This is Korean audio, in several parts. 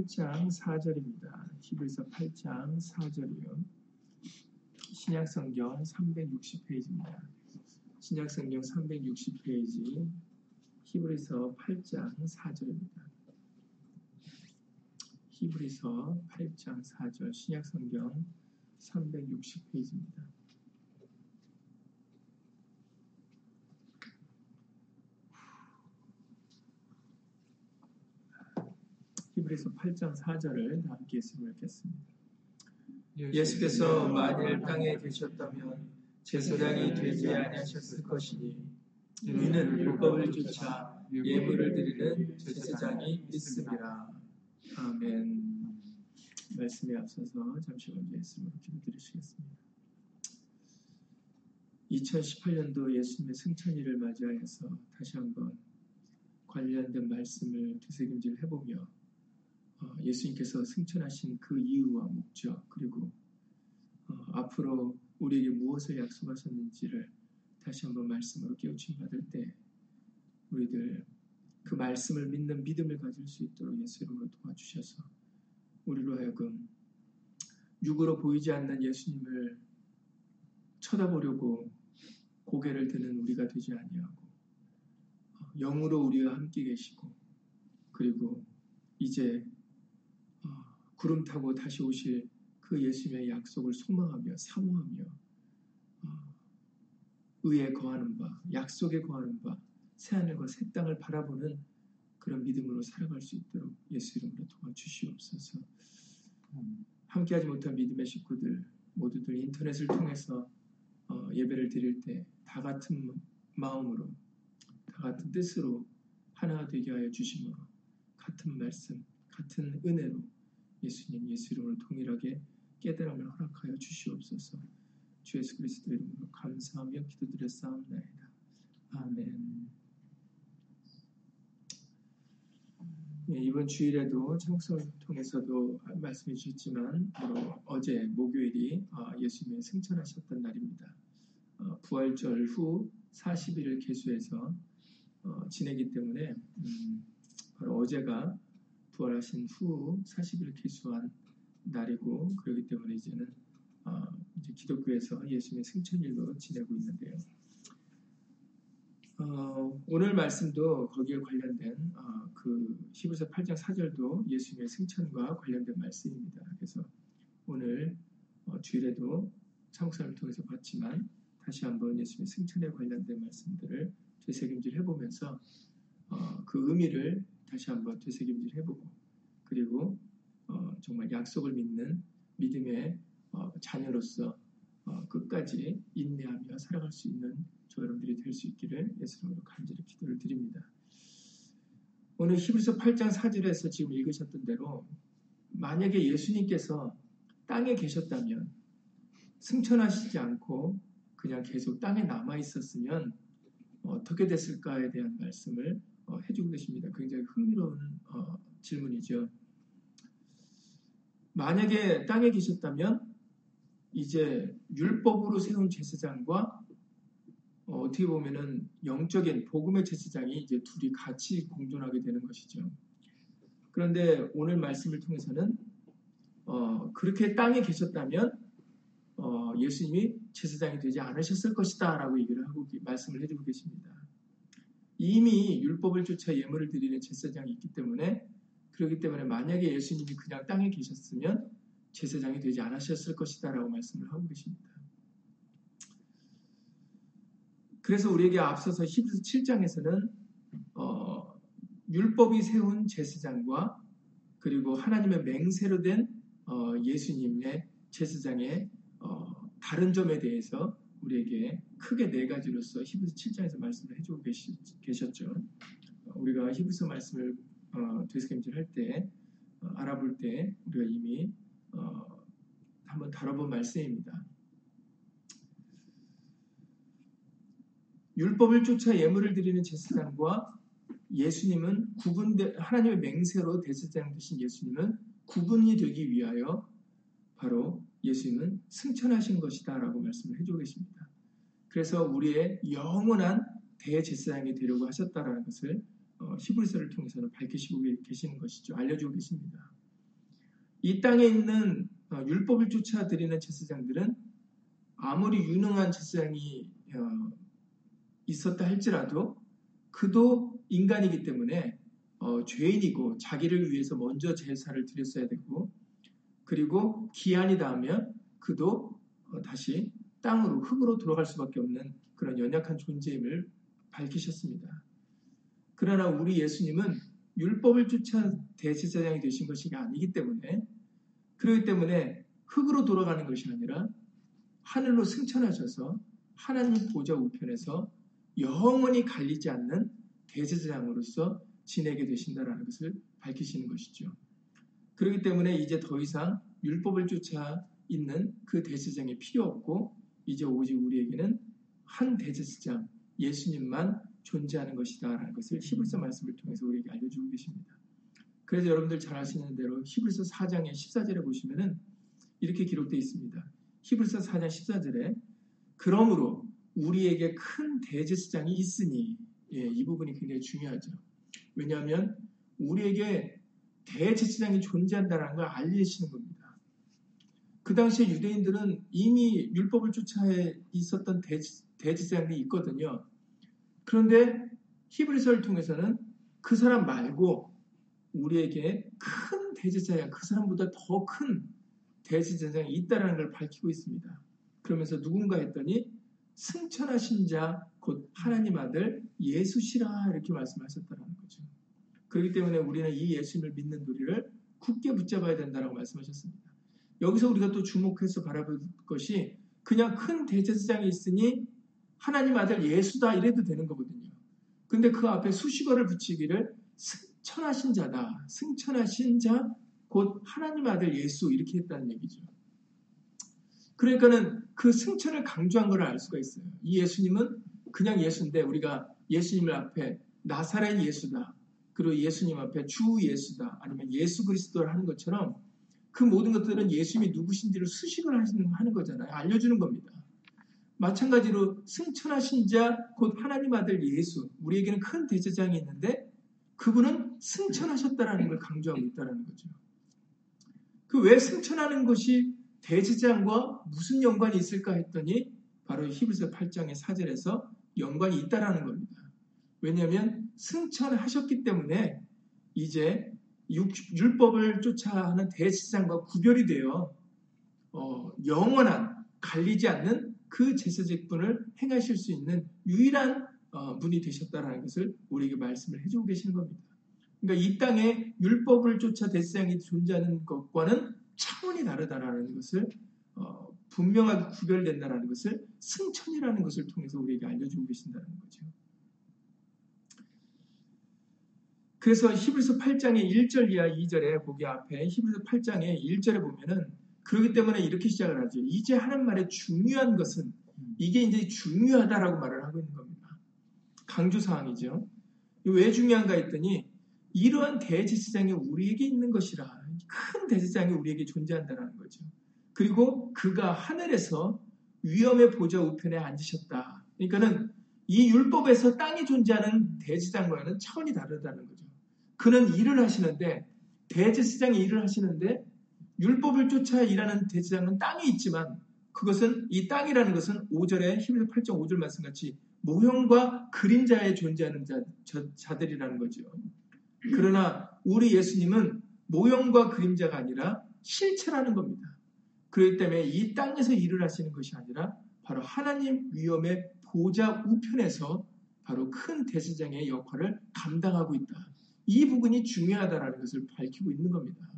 8장 4절입니다. 히브리서 8장 4절이요. 신약성경 360페이지입니다. 신약성경 360페이지 히브리서 8장 4절입니다. 히브리서 8장 4절 신약성경 360페이지입니다. 히브리서 8장 4절을 다 함께 읽겠습니다. 예수께서 만일 땅에 계셨다면 제사장이 되지 아니하셨을 것이니 이는 율법을 쫓아 예물을 드리는 제사장이 있습니다. 아멘. 말씀에 앞서서 잠시 먼저 예수님으로 기도드리시겠습니다. 2018년도 예수님의 승천일을 맞이하여서 다시 한번 관련된 말씀을 되새김질 해보며 어, 예수님께서 승천하신 그 이유와 목적 그리고 어, 앞으로 우리에게 무엇을 약속하셨는지를 다시 한번 말씀으로 깨우침 받을 때 우리들 그 말씀을 믿는 믿음을 가질 수 있도록 예수 이름으로 도와주셔서 우리로 하여금 육으로 보이지 않는 예수님을 쳐다보려고 고개를 드는 우리가 되지 아니하고 어, 영으로 우리와 함께 계시고 그리고 이제 구름 타고 다시 오실 그 예수님의 약속을 소망하며 사모하며 어, 의에 거하는 바, 약속에 거하는 바, 새하늘과 새 땅을 바라보는 그런 믿음으로 살아갈 수 있도록 예수 이름으로 도와주시옵소서. 함께하지 못한 믿음의 식구들 모두들 인터넷을 통해서 어, 예배를 드릴 때 다 같은 마음으로 다 같은 뜻으로 하나가 되게 하여 주심으로 같은 말씀, 같은 은혜로 예수님 예수 이름으로 동일하게 깨달음을 허락하여 주시옵소서. 주 예수 그리스도 이름으로 감사하며 기도드렸사옵나이다. 아멘. 예, 이번 주일에도 창성을 통해서도 말씀해 주셨지만 어, 어제 목요일이 어, 예수님의 승천하셨던 날입니다. 어, 부활절 후 40일을 계수해서 어, 지내기 때문에 음, 바로 어제가 부활하신 후 40일 기수한 날이고 그렇기 때문에 이제는 어, 이제 기독교에서 예수님의 승천일로 지내고 있는데요. 어, 오늘 말씀도 거기에 관련된 어, 그 히브리서 8장 4절도 예수님의 승천과 관련된 말씀입니다. 그래서 오늘 어, 주일에도 창국사를 통해서 봤지만 다시 한번 예수님의 승천에 관련된 말씀들을 되새김질 해보면서 어, 그 의미를 다시 한번 되새김질 해보고 그리고 어, 정말 약속을 믿는 믿음의 어, 자녀로서 어, 끝까지 인내하며 살아갈 수 있는 저 여러분들이 될 수 있기를 예수님으로 간절히 기도를 드립니다. 오늘 히브리서 8장 4절에서 지금 읽으셨던 대로 만약에 예수님께서 땅에 계셨다면 승천하시지 않고 그냥 계속 땅에 남아 있었으면 어떻게 됐을까에 대한 말씀을 어, 해주고 계십니다. 굉장히 흥미로운 어, 질문이죠. 만약에 땅에 계셨다면 이제 율법으로 세운 제사장과 어, 떻게 보면은 영적인 복음의 제사장이 이제 둘이 같이 공존하게 되는 것이죠. 그런데 오늘 말씀을 통해서는 어, 그렇게 땅에 계셨다면 어, 예수님이 제사장이 되지 않으셨을 것이다라고 얘기를 하고 말씀을 해주고 계십니다. 이미 율법을 쫓아 예물을 드리는 제사장이 있기 때문에 그렇기 때문에 만약에 예수님이 그냥 땅에 계셨으면 제사장이 되지 않으셨을 것이다라고 말씀을 하고 계십니다. 그래서 우리에게 앞서서 히브리서 7장에서는 어, 율법이 세운 제사장과 그리고 하나님의 맹세로 된 어, 예수님의 제사장의 어, 다른 점에 대해서 우리에게 크게 네 가지로서 히브리서 7장에서 말씀을 해주고 계시, 계셨죠. 우리가 히브리서 말씀을 어, 되새김질 할때 어, 알아볼 때 우리가 이미 어, 한번 다뤄본 말씀입니다. 율법을 쫓아 예물을 드리는 제사장과 예수님은 구분되 하나님의 맹세로 대제사장 되신 예수님은 구분이 되기 위하여 바로 예수님은 승천하신 것이다라고 말씀을 해주고 계십니다. 그래서 우리의 영원한 대제사장이 되려고 하셨다라는 것을 어, 히브리서를 통해서는 밝히시고 계시는 것이죠. 알려주고 계십니다. 이 땅에 있는 어, 율법을 쫓아 드리는 제사장들은 아무리 유능한 제사장이 어, 있었다 할지라도 그도 인간이기 때문에 어, 죄인이고 자기를 위해서 먼저 제사를 드렸어야 되고 그리고 기한이 닿으면 그도 어, 다시 땅으로 흙으로 돌아갈 수밖에 없는 그런 연약한 존재임을 밝히셨습니다. 그러나 우리 예수님은 율법을 쫓아 대제사장이 되신 것이 아니기 때문에 그렇기 때문에 흙으로 돌아가는 것이 아니라 하늘로 승천하셔서 하나님 보좌 우편에서 영원히 갈리지 않는 대제사장으로서 지내게 되신다라는 것을 밝히시는 것이죠. 그렇기 때문에 이제 더 이상 율법을 쫓아 있는 그 대제사장이 필요 없고 이제 오직 우리에게는 한 대제사장 예수님만 존재하는 것이다라는 것을 히브리서 말씀을 통해서 우리에게 알려주고 계십니다. 그래서 여러분들 잘 아시는 대로 히브리서 4장의 14절에 보시면은 이렇게 기록되어 있습니다. 히브리서 4장 14절에 그러므로 우리에게 큰 대제사장이 있으니 예, 이 부분이 굉장히 중요하죠. 왜냐하면 우리에게 대제사장이 존재한다는 걸 알리시는 겁니다. 그 당시에 유대인들은 이미 율법을 쫓아 있었던 대제사장이 있거든요. 그런데 히브리서를 통해서는 그 사람 말고 우리에게 큰 대제사장, 그 사람보다 더 큰 대제사장이 있다는 걸 밝히고 있습니다. 그러면서 누군가 했더니 승천하신 자, 곧 하나님 아들 예수시라 이렇게 말씀하셨다는 거죠. 그렇기 때문에 우리는 이 예수님을 믿는 도리를 굳게 붙잡아야 된다고 말씀하셨습니다. 여기서 우리가 또 주목해서 바라볼 것이 그냥 큰 대제사장이 있으니 하나님 아들 예수다 이래도 되는 거거든요. 근데 그 앞에 수식어를 붙이기를 승천하신 자다. 승천하신 자, 곧 하나님 아들 예수 이렇게 했다는 얘기죠. 그러니까는 그 승천을 강조한 걸 알 수가 있어요. 이 예수님은 그냥 예수인데 우리가 예수님을 앞에 나사렛 예수다. 그리고 예수님 앞에 주 예수다. 아니면 예수 그리스도를 하는 것처럼 그 모든 것들은 예수님이 누구신지를 수식을 하는 거잖아요. 알려주는 겁니다. 마찬가지로 승천하신 자, 곧 하나님 아들 예수, 우리에게는 큰 대제장이 있는데 그분은 승천하셨다라는 걸 강조하고 있다는 거죠. 그 왜 승천하는 것이 대제장과 무슨 연관이 있을까 했더니 바로 히브리서 8장의 4절에서 연관이 있다라는 겁니다. 왜냐하면 승천하셨기 때문에 이제 율법을 쫓아 하는 대제장과 구별이 되어 어, 영원한 갈리지 않는 그 제사직분을 행하실 수 있는 유일한 어, 분이 되셨다라는 것을 우리에게 말씀을 해주고 계시는 겁니다. 그러니까 이 땅에 율법을 쫓아 대세장이 존재하는 것과는 차원이 다르다라는 것을 어, 분명하게 구별된다라는 것을 승천이라는 것을 통해서 우리에게 알려주고 계신다는 거죠. 그래서 히브리서 8장의 1절 이하 2절에 보기 앞에 히브리서 8장의 1절에 보면은 그렇기 때문에 이렇게 시작을 하죠. 이제 하는 말의 중요한 것은 이게 이제 중요하다라고 말을 하고 있는 겁니다. 강조 사항이죠. 왜 중요한가 했더니 이러한 대제사장이 우리에게 있는 것이라 큰 대제사장이 우리에게 존재한다는 거죠. 그리고 그가 하늘에서 위엄의 보좌 우편에 앉으셨다. 그러니까는 이 율법에서 땅에 존재하는 대제사장과는 차원이 다르다는 거죠. 그는 일을 하시는데 대제사장이 일을 하시는데 율법을 쫓아 일하는 대제사장은 땅에 있지만 그것은 이 땅이라는 것은 5절에 히브리 8장 5절 말씀같이 모형과 그림자에 존재하는 자, 자들이라는 거죠. 그러나 우리 예수님은 모형과 그림자가 아니라 실체라는 겁니다. 그렇기 때문에 이 땅에서 일을 하시는 것이 아니라 바로 하나님 위엄의 보좌 우편에서 바로 큰 대제장의 역할을 감당하고 있다. 이 부분이 중요하다라는 것을 밝히고 있는 겁니다.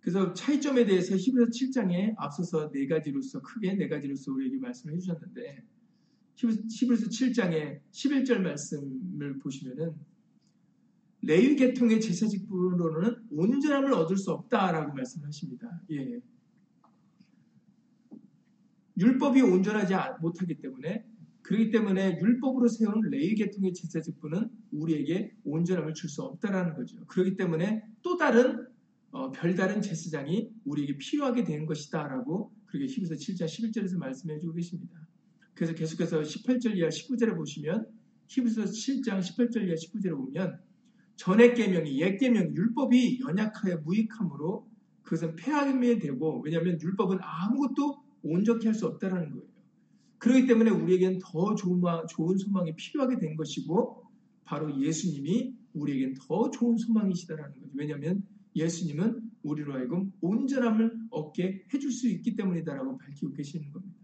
그래서 차이점에 대해서 히브리서 7장에 앞서서 네 가지로서 크게 네 가지로서 우리에게 말씀을 해주셨는데 히브리서 7장의 11절 말씀을 보시면은 레위 계통의 제사직분으로는 온전함을 얻을 수 없다라고 말씀하십니다. 예. 율법이 온전하지 못하기 때문에 그렇기 때문에 율법으로 세운 레위 계통의 제사 직분은 우리에게 온전함을 줄 수 없다라는 거죠. 그렇기 때문에 또 다른 어, 별다른 제사장이 우리에게 필요하게 된 것이다라고 그렇게 히브리서 7장 11절에서 말씀해 주고 계십니다. 그래서 계속해서 18절 이하 19절에 보시면 히브리서 7장 18절 이하 19절에 보면 전액 계명이 옛 계명 율법이 연약하여 무익함으로 그것은 폐하게 되고 왜냐하면 율법은 아무것도 온전히 할수 없다라는 거예요. 그렇기 때문에 우리에겐 더 좋은, 좋은 소망이 필요하게 된 것이고 바로 예수님이 우리에겐 더 좋은 소망이시다라는 거죠. 왜냐하면 예수님은 우리로 하여금 온전함을 얻게 해줄 수 있기 때문이다라고 밝히고 계시는 겁니다.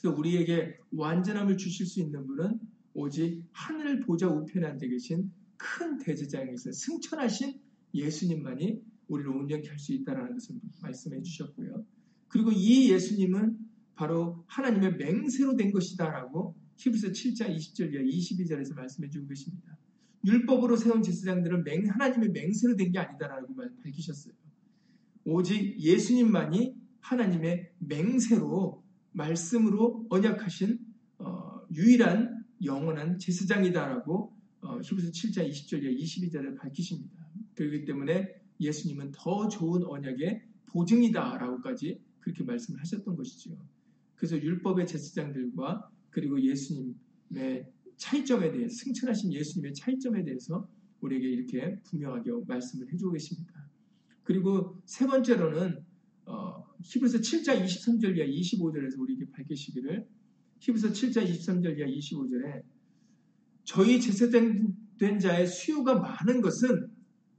그래서 우리에게 완전함을 주실 수 있는 분은 오직 하늘 보좌 우편에 앉아 계신 큰 대제장에서 승천하신 예수님만이 우리를 온전히 할 수 있다라는 것을 말씀해 주셨고요. 그리고 이 예수님은 바로 하나님의 맹세로 된 것이다라고 히브리서 7장 20절 이하 22절에서 말씀해 주고 계십니다. 율법으로 세운 제사장들은 맹, 하나님의 맹세로 된 게 아니다라고 밝히셨어요. 오직 예수님만이 하나님의 맹세로 말씀으로 언약하신 어, 유일한 영원한 제사장이다라고 어, 히브리서 7장 20절 이하 22절에 밝히십니다. 그렇기 때문에 예수님은 더 좋은 언약의 보증이다라고까지 그렇게 말씀을 하셨던 것이죠. 그래서 율법의 제사장들과 그리고 예수님의 차이점에 대해 승천하신 예수님의 차이점에 대해서 우리에게 이렇게 분명하게 말씀을 해주고 계십니다. 그리고 세 번째로는 어, 히브리서 7장 23절 이하 25절에서 우리에게 밝히시기를 히브리서 7장 23절 이하 25절에 저희 제사된 자의 수요가 많은 것은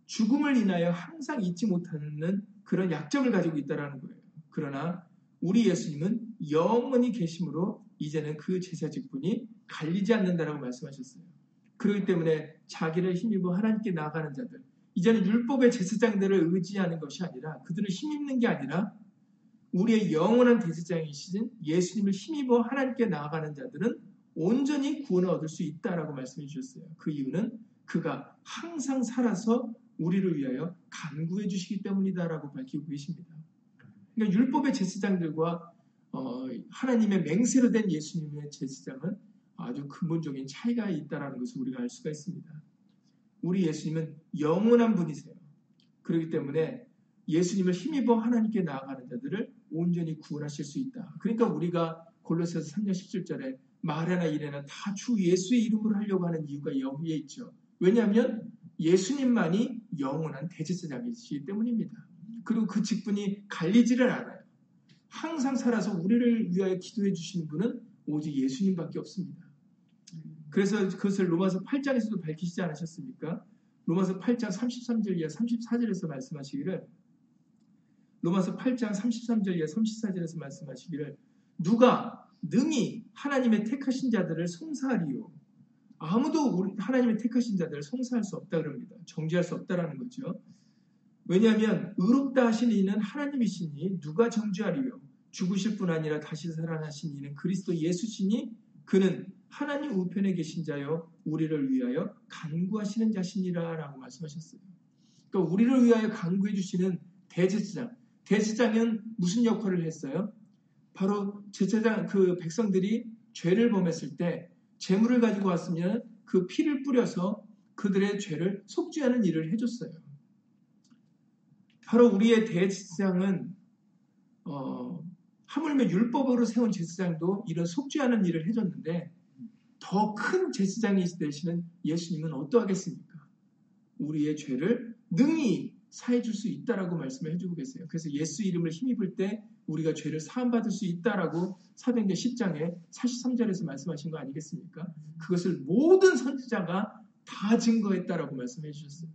죽음을 인하여 항상 잊지 못하는 그런 약점을 가지고 있다라는 거예요. 그러나 우리 예수님은 영원히 계심으로 이제는 그 제사 직분이 갈리지 않는다라고 말씀하셨어요. 그렇기 때문에 자기를 힘입어 하나님께 나아가는 자들, 이제는 율법의 제사장들을 의지하는 것이 아니라 그들을 힘입는 게 아니라 우리의 영원한 대제장이신 예수님을 힘입어 하나님께 나아가는 자들은 온전히 구원을 얻을 수 있다라고 말씀해 주셨어요. 그 이유는 그가 항상 살아서 우리를 위하여 간구해 주시기 때문이다라고 밝히고 계십니다. 그러니까 율법의 제사장들과 어, 하나님의 맹세로 된 예수님의 제사장은 아주 근본적인 차이가 있다라는 것을 우리가 알 수가 있습니다. 우리 예수님은 영원한 분이세요. 그렇기 때문에 예수님을 힘입어 하나님께 나아가는 자들을 온전히 구원하실 수 있다. 그러니까 우리가 골로새서 3장 17절에 말이나 이래나 다 주 예수의 이름으로 하려고 하는 이유가 여기에 있죠. 왜냐하면 예수님만이 영원한 대제사장이시기 때문입니다. 그리고 그 직분이 갈리지를 않아요. 항상 살아서 우리를 위하여 기도해 주시는 분은 오직 예수님밖에 없습니다. 그래서 그것을 로마서 8장에서도 밝히시지 않으셨습니까? 로마서 8장 33절 이하 34절에서 말씀하시기를 로마서 8장 33절 이하 34절에서 말씀하시기를 누가 능히 하나님의 택하신 자들을 송사하리요 아무도 하나님의 택하신 자들을 송사할 수 없다 그럽니다. 정죄할 수 없다라는 거죠. 왜냐하면 의롭다 하신 이는 하나님이시니 누가 정죄하리요? 죽으실 뿐 아니라 다시 살아나신 이는 그리스도 예수시니 그는 하나님 우편에 계신 자여 우리를 위하여 간구하시는 자신이라라고 말씀하셨어요. 그러니까 우리를 위하여 간구해 주시는 대제사장. 대제사장은 무슨 역할을 했어요? 바로 제사장 그 백성들이 죄를 범했을 때 재물을 가지고 왔으면 그 피를 뿌려서 그들의 죄를 속죄하는 일을 해줬어요. 바로 우리의 대제사장은 어, 하물며 율법으로 세운 제사장도 이런 속죄하는 일을 해줬는데 더 큰 제사장이 되시는 예수님은 어떠하겠습니까? 우리의 죄를 능히 사해 줄 수 있다라고 말씀을 해주고 계세요. 그래서 예수 이름을 힘입을 때 우리가 죄를 사함받을 수 있다라고 사도행전 10장에 43절에서 말씀하신 거 아니겠습니까? 그것을 모든 선지자가 다 증거했다라고 말씀해 주셨어요.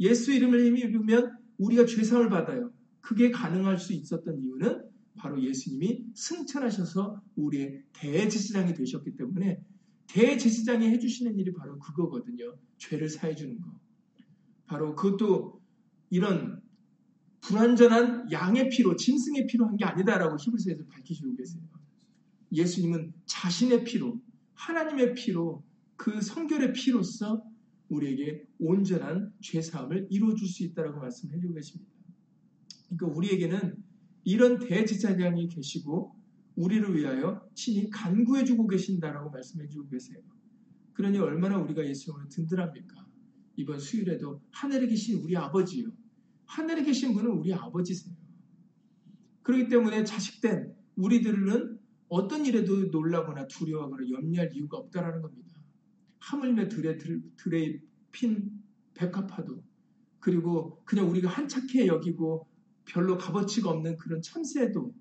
예수 이름을 힘입으면 우리가 죄사함을 받아요. 그게 가능할 수 있었던 이유는 바로 예수님이 승천하셔서 우리의 대제사장이 되셨기 때문에 대제사장이 해주시는 일이 바로 그거거든요. 죄를 사해 주는 거. 바로 그것도 이런 불완전한 양의 피로, 짐승의 피로 한 게 아니다라고 히브리서에서 밝히시고 계세요. 예수님은 자신의 피로, 하나님의 피로, 그 성결의 피로서 우리에게 온전한 죄사함을 이루어줄 수 있다라고 말씀해 주고 계십니다. 그러니까 우리에게는 이런 대제사장이 계시고 우리를 위하여 친히 간구해 주고 계신다라고 말씀해 주고 계세요. 그러니 얼마나 우리가 예수님을 든든합니까? 이번 수요일에도 하늘에 계신 우리 아버지요. 하늘에 계신 분은 우리 아버지세요. 그렇기 때문에 자식된 우리들은 어떤 일에도 놀라거나 두려워하거나 염려할 이유가 없다라는 겁니다. 하물며 들에, 들, 들에 핀 백합화도 그리고 그냥 우리가 한착해 여기고 별로 값어치가 없는 그런 참새도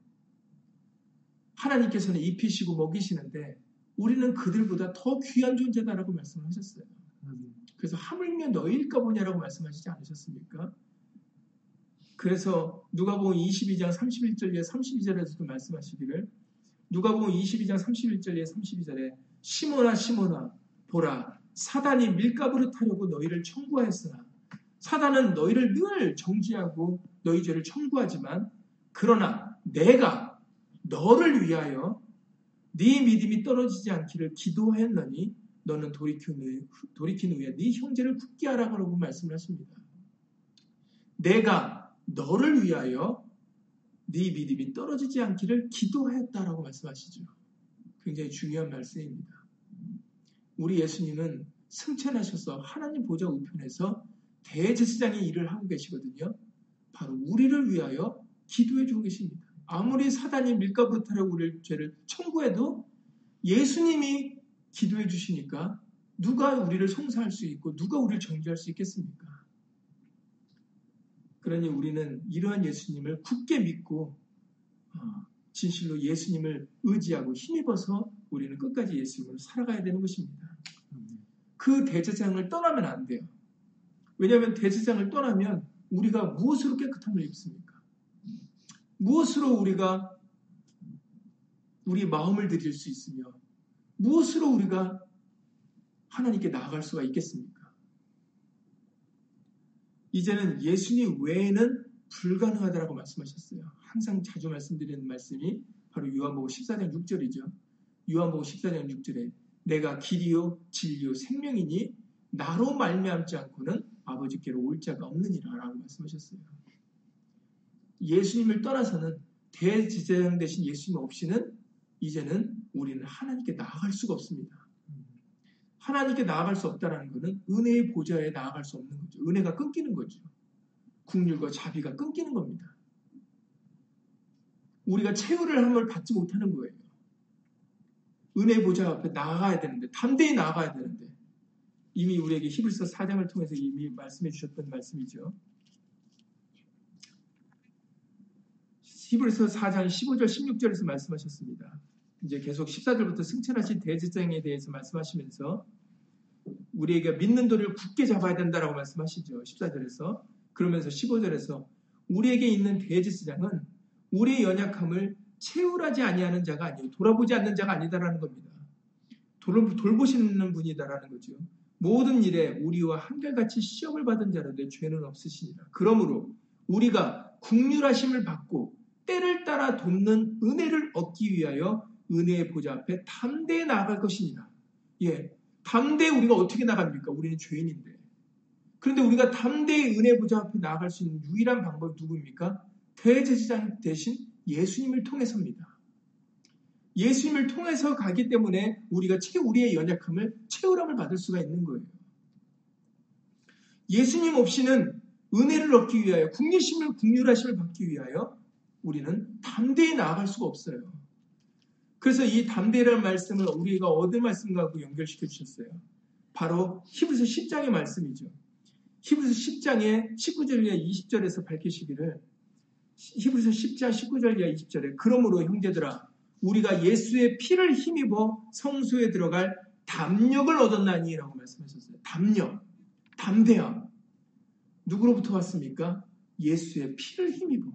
하나님께서는 입히시고 먹이시는데 우리는 그들보다 더 귀한 존재다라고 말씀을 하셨어요. 그래서 하물며 너희일까 보냐라고 말씀하시지 않으셨습니까? 그래서 누가복음 22장 31절에 32절에서도 말씀하시기를 누가복음 22장 31절에 32절에 시몬아 시몬아 보라 사단이 밀가부를 타려고 너희를 청구하였으나 사단은 너희를 늘 정지하고 너희 죄를 청구하지만 그러나 내가 너를 위하여 네 믿음이 떨어지지 않기를 기도하였느니 너는 돌이킨 후에, 돌이킨 후에 네 형제를 굳게 하라고 말씀을 하십니다. 내가 너를 위하여 네 믿음이 떨어지지 않기를 기도하였다라고 말씀하시죠. 굉장히 중요한 말씀입니다. 우리 예수님은 승천하셔서 하나님 보좌 우편에서 대제사장의 일을 하고 계시거든요. 바로 우리를 위하여 기도해 주고 계십니다. 아무리 사단이 밀가부로 타려 우리를 죄를 청구해도 예수님이 기도해 주시니까 누가 우리를 송사할 수 있고 누가 우리를 정죄할 수 있겠습니까? 그러니 우리는 이러한 예수님을 굳게 믿고 어, 진실로 예수님을 의지하고 힘입어서 우리는 끝까지 예수님으로 살아가야 되는 것입니다. 그 대제장을 떠나면 안 돼요. 왜냐하면 대제장을 떠나면 우리가 무엇으로 깨끗함을 입습니까? 무엇으로 우리가 우리 마음을 드릴 수 있으며 무엇으로 우리가 하나님께 나아갈 수가 있겠습니까? 이제는 예수님 외에는 불가능하다라고 말씀하셨어요. 항상 자주 말씀드리는 말씀이 바로 요한복음 14장 6절이죠. 요한복음 14장 6절에 내가 길이요 진리요 생명이니 나로 말미암지 않고는 아버지께로 올 자가 없느니라라고 말씀하셨어요. 예수님을 떠나서는 대지제장 대신 예수님 없이는 이제는 우리는 하나님께 나아갈 수가 없습니다. 하나님께 나아갈 수 없다라는 것은 은혜의 보좌에 나아갈 수 없는 거죠. 은혜가 끊기는 거죠. 국률과 자비가 끊기는 겁니다. 우리가 최후를 함을 받지 못하는 거예요. 은혜 보좌 앞에 나아가야 되는데 담대히 나아가야 되는데 이미 우리에게 히브리서 4장을 통해서 이미 말씀해 주셨던 말씀이죠. 히브리서 4장 15절 16절에서 말씀하셨습니다. 이제 계속 14절부터 승천하신 대제장에 대해서 말씀하시면서 우리에게 믿는 도를 굳게 잡아야 된다라고 말씀하시죠. 14절에서. 그러면서 15절에서 우리에게 있는 대제사장은 우리의 연약함을 채울하지 아니하는 자가 아니요 돌아보지 않는 자가 아니다라는 겁니다. 돌, 돌보시는 분이다라는 거죠. 모든 일에 우리와 한결같이 시험을 받은 자라되 죄는 없으시니라. 그러므로 우리가 국률하심을 받고 때를 따라 돕는 은혜를 얻기 위하여 은혜의 보좌 앞에 담대히 나아갈 것이니라. 예, 담대히 우리가 어떻게 나갑니까? 우리는 죄인인데. 그런데 우리가 담대히 은혜 보좌 앞에 나아갈 수 있는 유일한 방법이 누구입니까? 대제사장 대신 예수님을 통해서입니다. 예수님을 통해서 가기 때문에 우리가 채 우리의 연약함을 채우람을 받을 수가 있는 거예요. 예수님 없이는 은혜를 얻기 위하여 국리심을 국률하심을 받기 위하여 우리는 담대히 나아갈 수가 없어요. 그래서 이 담대라는 말씀을 우리가 어느 말씀과 연결시켜 주셨어요. 바로 히브리서 10장의 말씀이죠. 히브리서 10장의 19절이나 20절에서 밝히시기를 히브리서 10장 19절 이하 20절에 그러므로 형제들아 우리가 예수의 피를 힘입어 성소에 들어갈 담력을 얻었나니라고 말씀하셨어요. 담력, 담대함. 누구로부터 왔습니까? 예수의 피를 힘입어.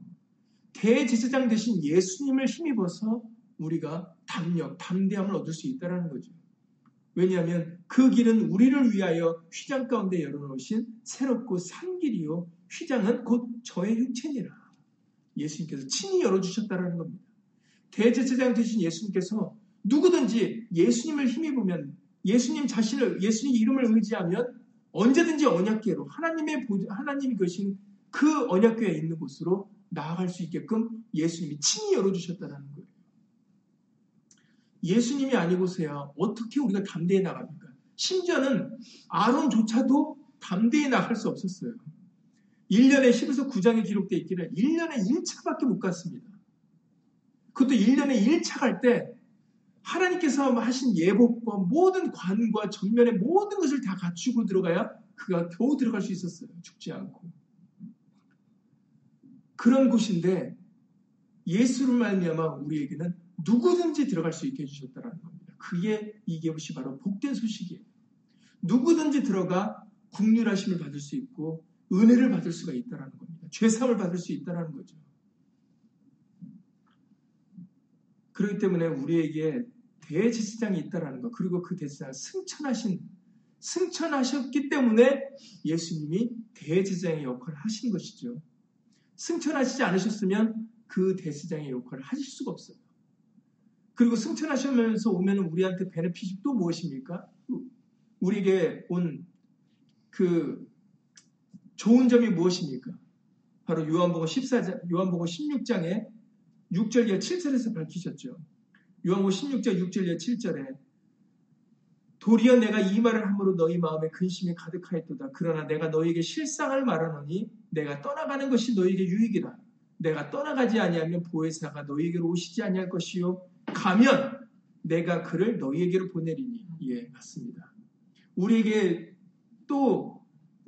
대제사장 대신 예수님을 힘입어서 우리가 담력, 담대함을 얻을 수 있다는 거죠. 왜냐하면 그 길은 우리를 위하여 휘장 가운데 열어놓으신 새롭고 산 길이요. 휘장은 곧 저의 육체니라. 예수님께서 친히 열어주셨다는 겁니다. 대제사장 되신 예수님께서 누구든지 예수님을 힘입으면 예수님 자신을 예수님 이름을 의지하면 언제든지 언약궤로 하나님의 하나님이 계신 그 언약궤에 있는 곳으로 나아갈 수 있게끔 예수님이 친히 열어주셨다는 거예요. 예수님이 아니고서야 어떻게 우리가 담대히 나갑니까? 심지어는 아론조차도 담대히 나갈 수 없었어요. 1년에 10에서 9장에 기록되어 있기를 1년에 1차밖에 못 갔습니다. 그것도 1년에 1차 갈 때 하나님께서 하신 예복과 모든 관과 전면의 모든 것을 다 갖추고 들어가야 그가 겨우 들어갈 수 있었어요. 죽지 않고. 그런 곳인데 예수를 말미암아 우리에게는 누구든지 들어갈 수 있게 해주셨다는 겁니다. 그게 이게 것이 바로 복된 소식이에요. 누구든지 들어가 국률하심을 받을 수 있고 은혜를 받을 수가 있다는 겁니다. 죄사함을 받을 수 있다는 거죠. 그렇기 때문에 우리에게 대제사장이 있다라는 것, 그리고 그 대제사장을 승천하신, 승천하셨기 때문에 예수님이 대제사장의 역할을 하신 것이죠. 승천하시지 않으셨으면 그 대제사장의 역할을 하실 수가 없어요. 그리고 승천하시면서 오면 우리한테 또 무엇입니까? 우리에게 온 그 좋은 점이 무엇입니까? 바로 요한복음 14장, 요한복음 16장에 6절 이하 7절에서 밝히셨죠. 요한복음 16장 6절 이하 7절에 도리어 내가 이 말을 함으로 너희 마음에 근심이 가득하였도다. 그러나 내가 너희에게 실상을 말하노니 내가 떠나가는 것이 너희에게 유익이다. 내가 떠나가지 아니하면 보혜사가 너희에게로 오시지 아니할 것이요. 가면 내가 그를 너희에게로 보내리니. 예, 맞습니다. 우리에게 또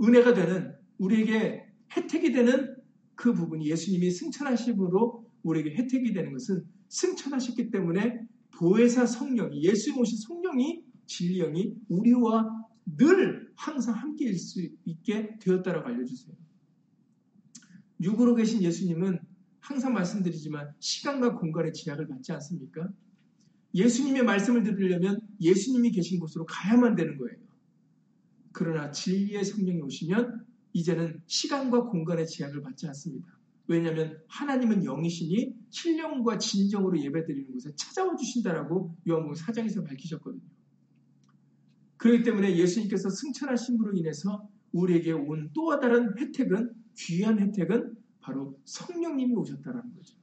은혜가 되는, 우리에게 혜택이 되는 그 부분이 예수님이 승천하심으로 우리에게 혜택이 되는 것은 승천하셨기 때문에 보혜사 성령이 예수님 오신 성령이 진리형이 우리와 늘 항상 함께일 수 있게 되었다라고 알려주세요. 육으로 계신 예수님은 항상 말씀드리지만 시간과 공간의 제약을 받지 않습니까? 예수님의 말씀을 들으려면 예수님이 계신 곳으로 가야만 되는 거예요. 그러나 진리의 성령이 오시면 이제는 시간과 공간의 제약을 받지 않습니다. 왜냐하면 하나님은 영이시니 신령과 진정으로 예배드리는 곳에 찾아와 주신다라고 요한복음 4장에서 밝히셨거든요. 그렇기 때문에 예수님께서 승천하심으로 인해서 우리에게 온 또 다른 혜택은 귀한 혜택은 바로 성령님이 오셨다라는 거죠.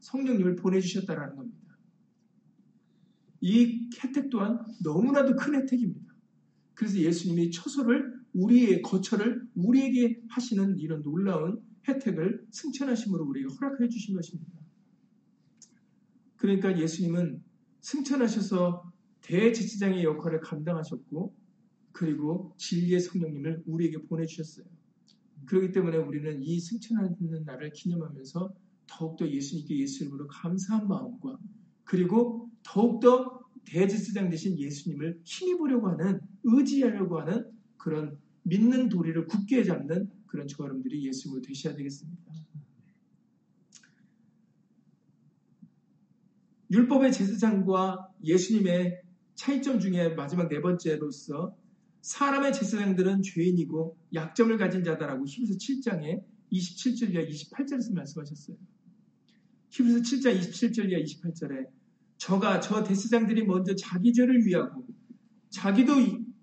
성령님을 보내주셨다라는 겁니다. 이 혜택 또한 너무나도 큰 혜택입니다. 그래서 예수님이 처소를 우리의 거처를 우리에게 하시는 이런 놀라운 혜택을 승천하심으로 우리에게 허락해 주신 것입니다. 그러니까 예수님은 승천하셔서 대제사장의 역할을 감당하셨고 그리고 진리의 성령님을 우리에게 보내주셨어요. 그렇기 때문에 우리는 이 승천하는 날을 기념하면서 더욱더 예수님께 예수 이름으로 감사한 마음과 그리고 더욱더 대제사장 되신 예수님을 힘입으려고 하는 의지하려고 하는 그런 믿는 도리를 굳게 잡는 그런 저와 여러분들이 예수님을 되셔야 되겠습니다. 율법의 제사장과 예수님의 차이점 중에 마지막 네 번째로서 사람의 제사장들은 죄인이고 약점을 가진 자다라고 히브리서 7장에 27절 이하 28절에서 말씀하셨어요. 히브리서 7장 27절 이하 28절에 저가 저 대제사장들이 먼저 자기 죄를 위하고 자기도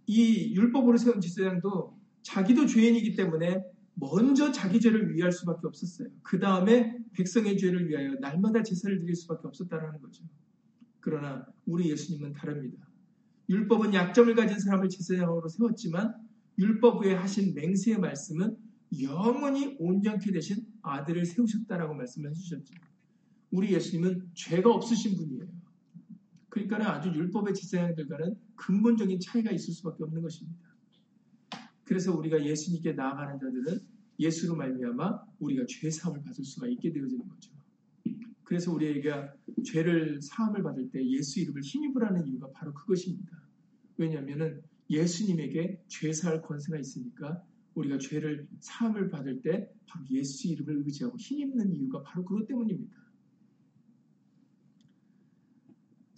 이 율법으로 세운 제사장도 자기도 죄인이기 때문에 먼저 자기 죄를 위할 수밖에 없었어요. 그 다음에 백성의 죄를 위하여 날마다 제사를 드릴 수밖에 없었다라는 거죠. 그러나 우리 예수님은 다릅니다. 율법은 약점을 가진 사람을 제사장으로 세웠지만 율법 위에 하신 맹세의 말씀은 영원히 온전케 되신 아들을 세우셨다라고 말씀을 해주셨죠. 우리 예수님은 죄가 없으신 분이에요. 그러니까 아주 율법의 제사장들과는 근본적인 차이가 있을 수밖에 없는 것입니다. 그래서 우리가 예수님께 나아가는 자들은 예수로 말미암아 우리가 죄 사함을 받을 수가 있게 되어지는 거죠. 그래서 우리에게 죄를 사함을 받을 때 예수 이름을 힘입으라는 이유가 바로 그것입니다. 왜냐하면 예수님에게 죄 사할 권세가 있으니까 우리가 죄를 사함을 받을 때 바로 예수 이름을 의지하고 힘입는 이유가 바로 그것 때문입니다.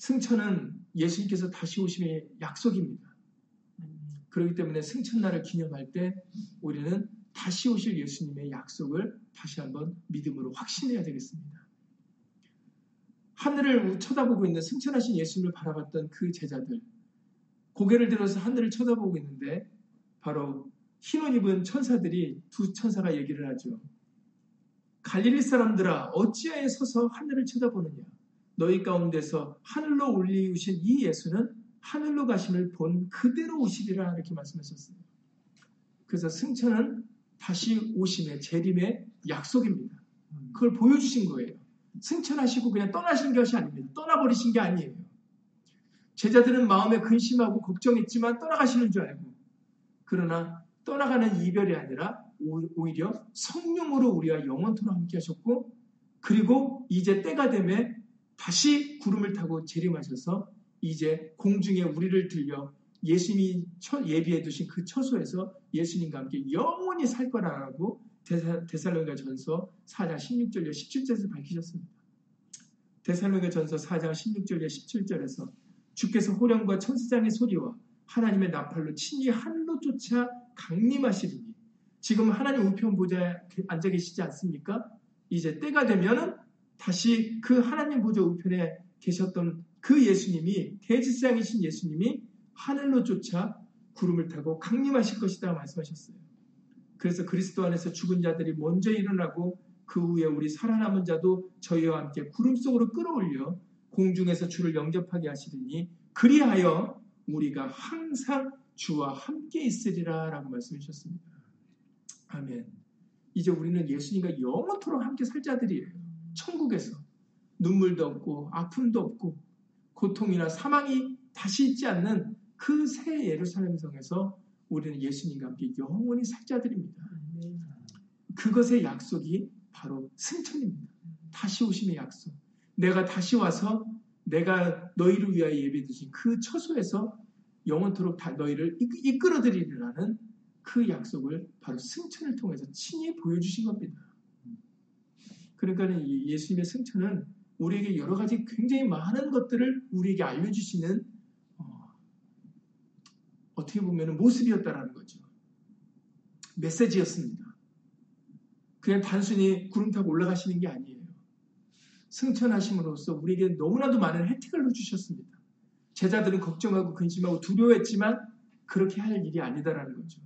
승천은 예수님께서 다시 오심의 약속입니다. 그렇기 때문에 승천날을 기념할 때 우리는 다시 오실 예수님의 약속을 다시 한번 믿음으로 확신해야 되겠습니다. 하늘을 쳐다보고 있는 승천하신 예수님을 바라봤던 그 제자들, 고개를 들어서 하늘을 쳐다보고 있는데 바로 흰옷 입은 천사들이 두 천사가 얘기를 하죠. 갈릴리 사람들아 어찌하여 서서 하늘을 쳐다보느냐? 너희 가운데서 하늘로 올리우신 이 예수는 하늘로 가심을 본 그대로 오시리라 이렇게 말씀하셨어요. 그래서 승천은 다시 오심의 재림의 약속입니다. 그걸 보여주신 거예요. 승천하시고 그냥 떠나신 것이 아닙니다. 떠나버리신 게 아니에요. 제자들은 마음에 근심하고 걱정했지만 떠나가시는 줄 알고 그러나 떠나가는 이별이 아니라 오히려 성령으로 우리와 영원토록 함께 하셨고 그리고 이제 때가 되면 다시 구름을 타고 재림하셔서 이제 공중에 우리를 들려 예수님이 예비해 두신 그 처소에서 예수님과 함께 영원히 살 거라고 데살로니가 전서 4장 16절에 17절에서 밝히셨습니다. 데살로니가 전서 4장 16절에 17절에서 주께서 호령과 천사장의 소리와 하나님의 나팔로 친히 하늘로 쫓아 강림하시리니 지금 하나님 우편 보좌에 앉아 계시지 않습니까? 이제 때가 되면은 다시 그 하나님 보좌 우편에 계셨던 그 예수님이 대지상이신 예수님이 하늘로 쫓아 구름을 타고 강림하실 것이다 말씀하셨어요. 그래서 그리스도 안에서 죽은 자들이 먼저 일어나고 그 후에 우리 살아남은 자도 저희와 함께 구름 속으로 끌어올려 공중에서 주를 영접하게 하시더니 그리하여 우리가 항상 주와 함께 있으리라 라고 말씀해 주셨습니다. 아멘. 이제 우리는 예수님과 영원토록 함께 살 자들이에요. 천국에서 눈물도 없고 아픔도 없고 고통이나 사망이 다시 있지 않는 그 새 예루살렘 성에서 우리는 예수님과 함께 영원히 살 자들입니다. 그것의 약속이 바로 승천입니다. 다시 오심의 약속. 내가 다시 와서 내가 너희를 위하여 예배드린 그 처소에서 영원토록 다 너희를 이끌어드리리라는 그 약속을 바로 승천을 통해서 친히 보여주신 겁니다. 그러니까 예수님의 승천은 우리에게 여러 가지 굉장히 많은 것들을 우리에게 알려주시는 어, 떻게 보면 모습이었다라는 거죠. 메시지였습니다. 그냥 단순히 구름 타고 올라가시는 게 아니에요. 승천하심으로써 우리에게 너무나도 많은 혜택을 주셨습니다. 제자들은 걱정하고 근심하고 두려워했지만 그렇게 할 일이 아니다라는 거죠.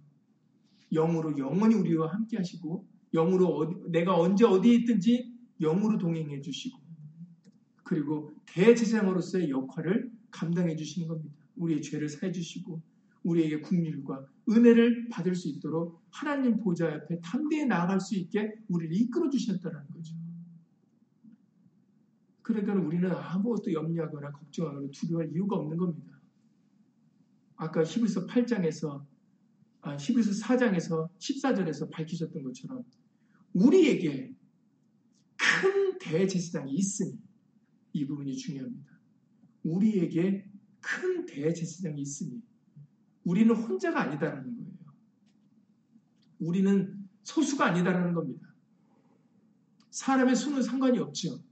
영으로 영원히 우리와 함께 하시고 영으로 어디, 내가 언제 어디에 있든지 영으로 동행해 주시고 그리고 대제사장으로서의 역할을 감당해 주시는 겁니다. 우리의 죄를 사해 주시고 우리에게 국률과 은혜를 받을 수 있도록 하나님 보좌 옆에 담대히 나아갈 수 있게 우리를 이끌어 주셨다는 거죠. 그러니까 우리는 아무것도 염려하거나 걱정하거나 두려워할 이유가 없는 겁니다. 아까 히브리서 8장에서 아, 히브리서 4장에서 14절에서 밝히셨던 것처럼 우리에게 큰 대제사장이 있으니 이 부분이 중요합니다. 우리에게 큰 대제사장이 있으니 우리는 혼자가 아니다라는 거예요. 우리는 소수가 아니다라는 겁니다. 사람의 수는 상관이 없죠.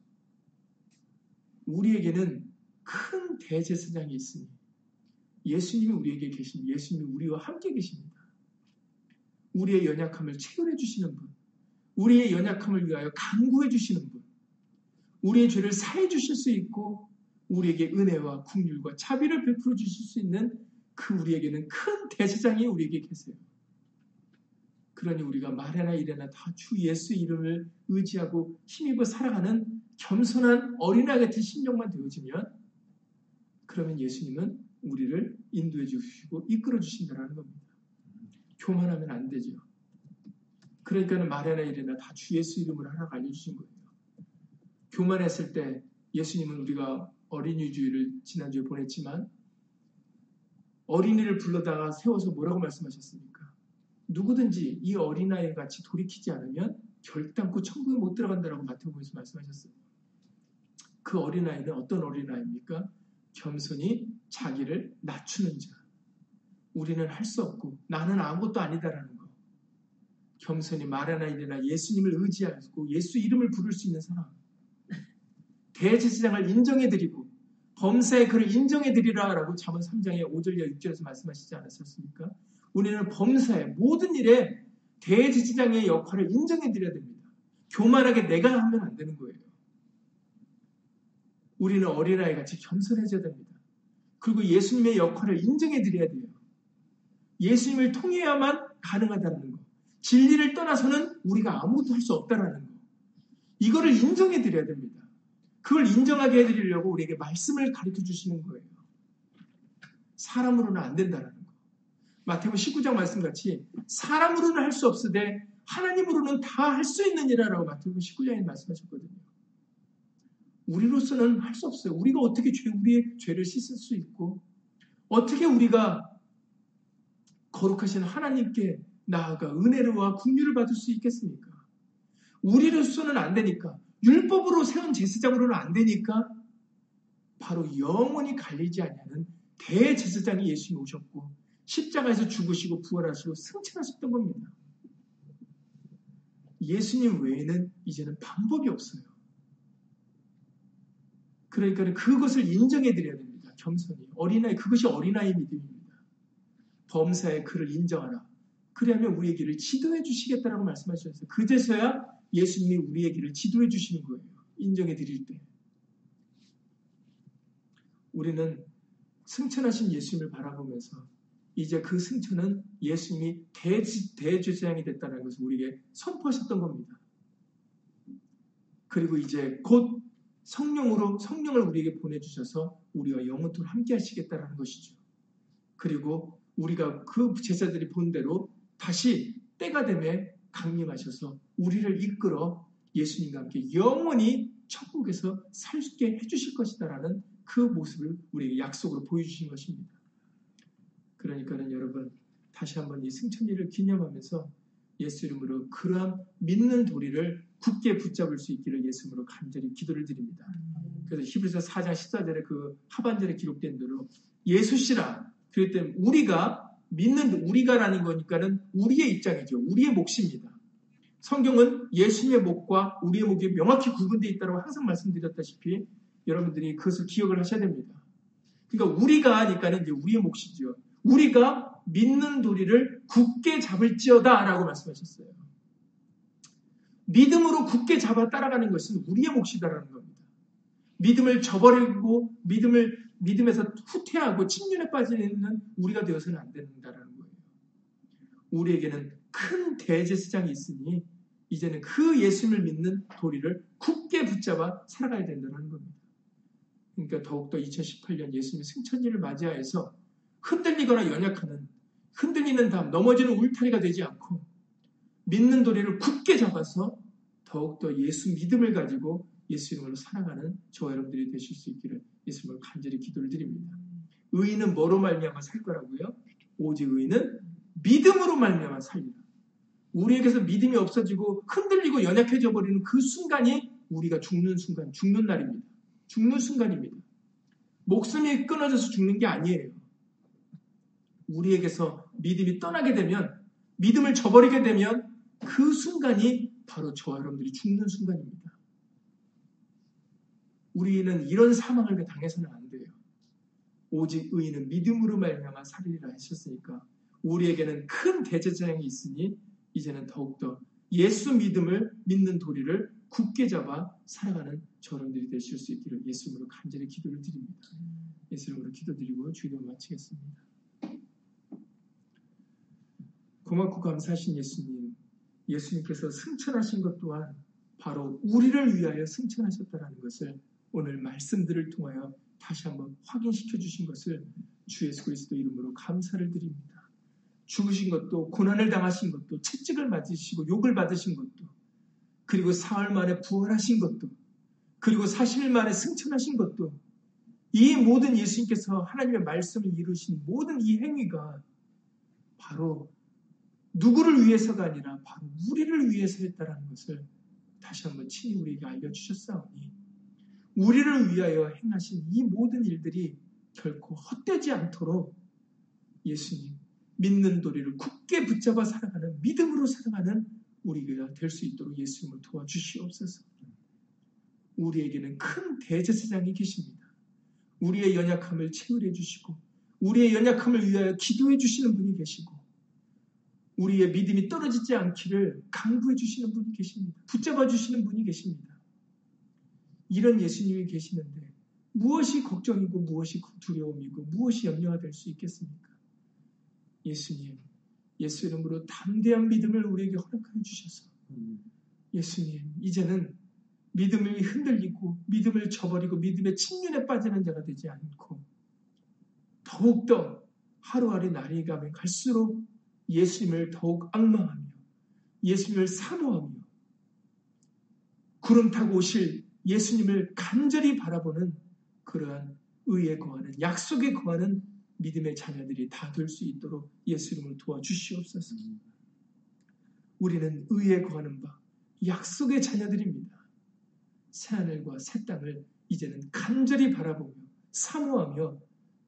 우리에게는 큰 대제사장이 있으니 예수님이 우리에게 계신 예수님이 우리와 함께 계십니다. 우리의 연약함을 체결해 주시는 분, 우리의 연약함을 위하여 간구해 주시는 분, 우리의 죄를 사해 주실 수 있고 우리에게 은혜와 국률과 자비를 베풀어 주실 수 있는 그 우리에게는 큰 대제장이 우리에게 계세요. 그러니 우리가 말해나 이래나 다 주 예수 이름을 의지하고 힘입어 살아가는 겸손한 어린아이 같은 심령만 되어지면 그러면 예수님은 우리를 인도해 주시고 이끌어 주신다는 겁니다. 교만하면 안 되죠. 그러니까는 말해나 이래나 다 주 예수 이름을 하나 알려주신 거예요. 교만했을 때 예수님은 우리가 어린이 주일을 지난주에 보냈지만 어린이를 불러다가 세워서 뭐라고 말씀하셨습니까? 누구든지 이 어린아이 같이 돌이키지 않으면 결단코 천국에 못 들어간다라고 마태복음에서 말씀하셨어요. 그 어린아이는 어떤 어린아이입니까? 겸손히 자기를 낮추는 자. 우리는 할 수 없고 나는 아무것도 아니다라는 거. 겸손히 말하나 이래나 예수님을 의지하고 예수 이름을 부를 수 있는 사람. 대제사장을 인정해드리고 범사의 그를 인정해드리라라고 잠언 3장의 5절과 6절에서 말씀하시지 않았었습니까? 우리는 범사의 모든 일에 대제사장의 역할을 인정해드려야 됩니다. 교만하게 내가 하면 안 되는 거예요. 우리는 어린아이 같이 겸손해져야 됩니다. 그리고 예수님의 역할을 인정해드려야 돼요. 예수님을 통해야만 가능하다는 거. 진리를 떠나서는 우리가 아무것도 할 수 없다라는 거. 이거를 인정해 드려야 됩니다. 그걸 인정하게 해드리려고 우리에게 말씀을 가르쳐 주시는 거예요. 사람으로는 안 된다는 거. 마태복음 19장 말씀 같이 사람으로는 할 수 없으되 하나님으로는 다 할 수 있는 일이라고 마태복음 19장에 말씀하셨거든요. 우리로서는 할 수 없어요. 우리가 어떻게 죄, 우리의 죄를 씻을 수 있고, 어떻게 우리가 거룩하신 하나님께 나아가 은혜와 국류를 받을 수 있겠습니까? 우리로서는 안 되니까, 율법으로 세운 제사장으로는 안 되니까, 바로 영원히 갈리지 않냐는 대제사장이 예수님 오셨고, 십자가에서 죽으시고 부활하시고 승천하셨던 겁니다. 예수님 외에는 이제는 방법이 없어요. 그러니까 그것을 인정해 드려야 됩니다. 겸손히. 어린아이, 그것이 어린아이 믿음입니다. 범사의 그를 인정하라. 그러면 우리의 길을 지도해 주시겠다라고 말씀하셨어요. 그제서야 예수님이 우리의 길을 지도해 주시는 거예요. 인정해 드릴 때. 우리는 승천하신 예수님을 바라보면서 이제 그 승천은 예수님이 대제사장이 됐다는 것을 우리에게 선포하셨던 겁니다. 그리고 이제 곧 성령으로 성령을 우리에게 보내주셔서 우리와 영원토록 함께 하시겠다라는 것이죠. 그리고 우리가 그 제자들이 본 대로 다시 때가 되매 강림하셔서 우리를 이끌어 예수님과 함께 영원히 천국에서 살게 해주실 것이다라는 그 모습을 우리에게 약속으로 보여주신 것입니다. 그러니까는 여러분 다시 한번 이 승천일을 기념하면서 예수 이름으로 그러한 믿는 도리를 굳게 붙잡을 수 있기를 예수님으로 간절히 기도를 드립니다. 그래서 히브리서 4장 14절에 그 하반절에 기록된 대로 예수시라 그랬기 때문에 우리가 믿는 우리가라는 거니까는 우리의 입장이죠. 우리의 몫입니다. 성경은 예수님의 목과 우리의 목이 명확히 구분되어 있다고 항상 말씀드렸다시피 여러분들이 그것을 기억을 하셔야 됩니다. 그러니까 우리가 하니까는 이제 우리의 몫이죠. 우리가 믿는 도리를 굳게 잡을지어다 라고 말씀하셨어요. 믿음으로 굳게 잡아 따라가는 것은 우리의 몫이다라는 겁니다. 믿음을 저버리고 믿음을 믿음에서 후퇴하고 침륜에 빠지는 우리가 되어서는 안 된다라는 거예요. 우리에게는 큰 대제사장이 있으니 이제는 그 예수님을 믿는 도리를 굳게 붙잡아 살아가야 된다는 겁니다. 그러니까 더욱더 2018년 예수님 승천일을 맞이하여서 흔들리거나 연약하는 흔들리는 다음 넘어지는 울타리가 되지 않고 믿는 도리를 굳게 잡아서 더욱더 예수 믿음을 가지고 예수 이름으로 살아가는 저와 여러분들이 되실 수 있기를 예수님을 간절히 기도를 드립니다. 의인은 뭐로 말미암아 살 거라고요? 오직 의인은 믿음으로 말미암아 살리라. 우리에게서 믿음이 없어지고 흔들리고 연약해져 버리는 그 순간이 우리가 죽는 순간, 죽는 날입니다. 죽는 순간입니다. 목숨이 끊어져서 죽는 게 아니에요. 우리에게서 믿음이 떠나게 되면, 믿음을 저버리게 되면 그 순간이 바로 저와 여러분들이 죽는 순간입니다. 우리는 이런 사망을 당해서는 안 돼요. 오직 의인은 믿음으로 말미암아 살리라 하셨으니까 우리에게는 큰 대제사장이 있으니 이제는 더욱더 예수 믿음을 믿는 도리를 굳게 잡아 살아가는 저런들이 되실 수 있기를 예수님으로 간절히 기도를 드립니다. 예수님으로 기도드리고 주기도 마치겠습니다. 고맙고 감사하신 예수님, 예수님께서 승천하신 것 또한 바로 우리를 위하여 승천하셨다는 것을 오늘 말씀들을 통하여 다시 한번 확인시켜 주신 것을 주 예수 그리스도 이름으로 감사를 드립니다. 죽으신 것도 고난을 당하신 것도 채찍을 맞으시고 욕을 받으신 것도 그리고 사흘 만에 부활하신 것도 그리고 40일 만에 승천하신 것도 이 모든 예수님께서 하나님의 말씀을 이루신 모든 이 행위가 바로 누구를 위해서가 아니라 바로 우리를 위해서 했다라는 것을 다시 한번 친히 우리에게 알려주셨사오니 우리를 위하여 행하신 이 모든 일들이 결코 헛되지 않도록 예수님 믿는 도리를 굳게 붙잡아 살아가는 믿음으로 살아가는 우리가 될 수 있도록 예수님을 도와주시옵소서. 우리에게는 큰 대제사장이 계십니다. 우리의 연약함을 채울해 주시고 우리의 연약함을 위하여 기도해 주시는 분이 계시고 우리의 믿음이 떨어지지 않기를 강구해 주시는 분이 계십니다. 붙잡아 주시는 분이 계십니다. 이런 예수님이 계시는데 무엇이 걱정이고 무엇이 두려움이고 무엇이 염려가 될 수 있겠습니까? 예수님, 예수 이름으로 담대한 믿음을 우리에게 허락하여 주셔서 예수님, 이제는 믿음이 흔들리고 믿음을 저버리고 믿음의 침륜에 빠지는 자가 되지 않고 더욱더 하루하루 날이 가면 갈수록 예수님을 더욱 악망하며 예수님을 사모하며 구름 타고 오실 예수님을 간절히 바라보는 그러한 의에 거하는 약속에 거하는 믿음의 자녀들이 다 될 수 있도록 예수 이름으로 도와주시옵소서. 우리는 의에 거하는 바 약속의 자녀들입니다. 새하늘과 새 땅을 이제는 간절히 바라보며 사모하며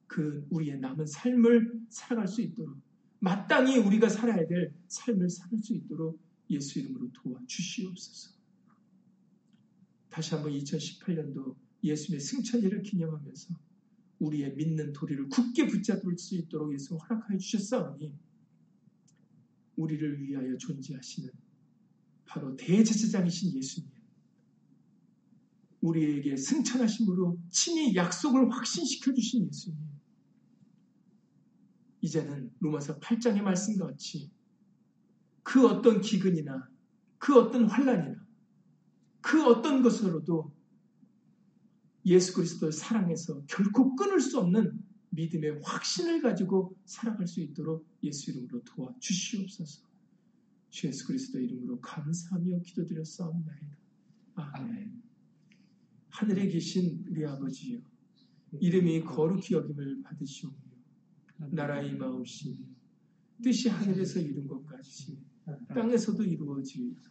그 우리의 남은 삶을 살아갈 수 있도록 마땅히 우리가 살아야 될 삶을 살 수 있도록 예수 이름으로 도와주시옵소서. 다시 한번 2018년도 예수님의 승천일을 기념하면서 우리의 믿는 도리를 굳게 붙잡을 수 있도록 예수 허락하여 주셨사오니 우리를 위하여 존재하시는 바로 대제사장이신 예수님 우리에게 승천하심으로 친히 약속을 확신시켜 주신 예수님 이제는 로마서 8장의 말씀과 같이 그 어떤 기근이나 그 어떤 환란이나 그 어떤 것으로도 예수 그리스도를 사랑해서 결코 끊을 수 없는 믿음의 확신을 가지고 살아갈 수 있도록 예수 이름으로 도와주시옵소서. 주 예수 그리스도 이름으로 감사하며 기도드렸사옵나이다. 아멘. 하늘에 계신 우리 아버지여, 이름이 거룩히 여김을 받으시오며, 나라의 임하옵시며, 뜻이 하늘에서 이룬 것 같이 땅에서도 이루어지이다.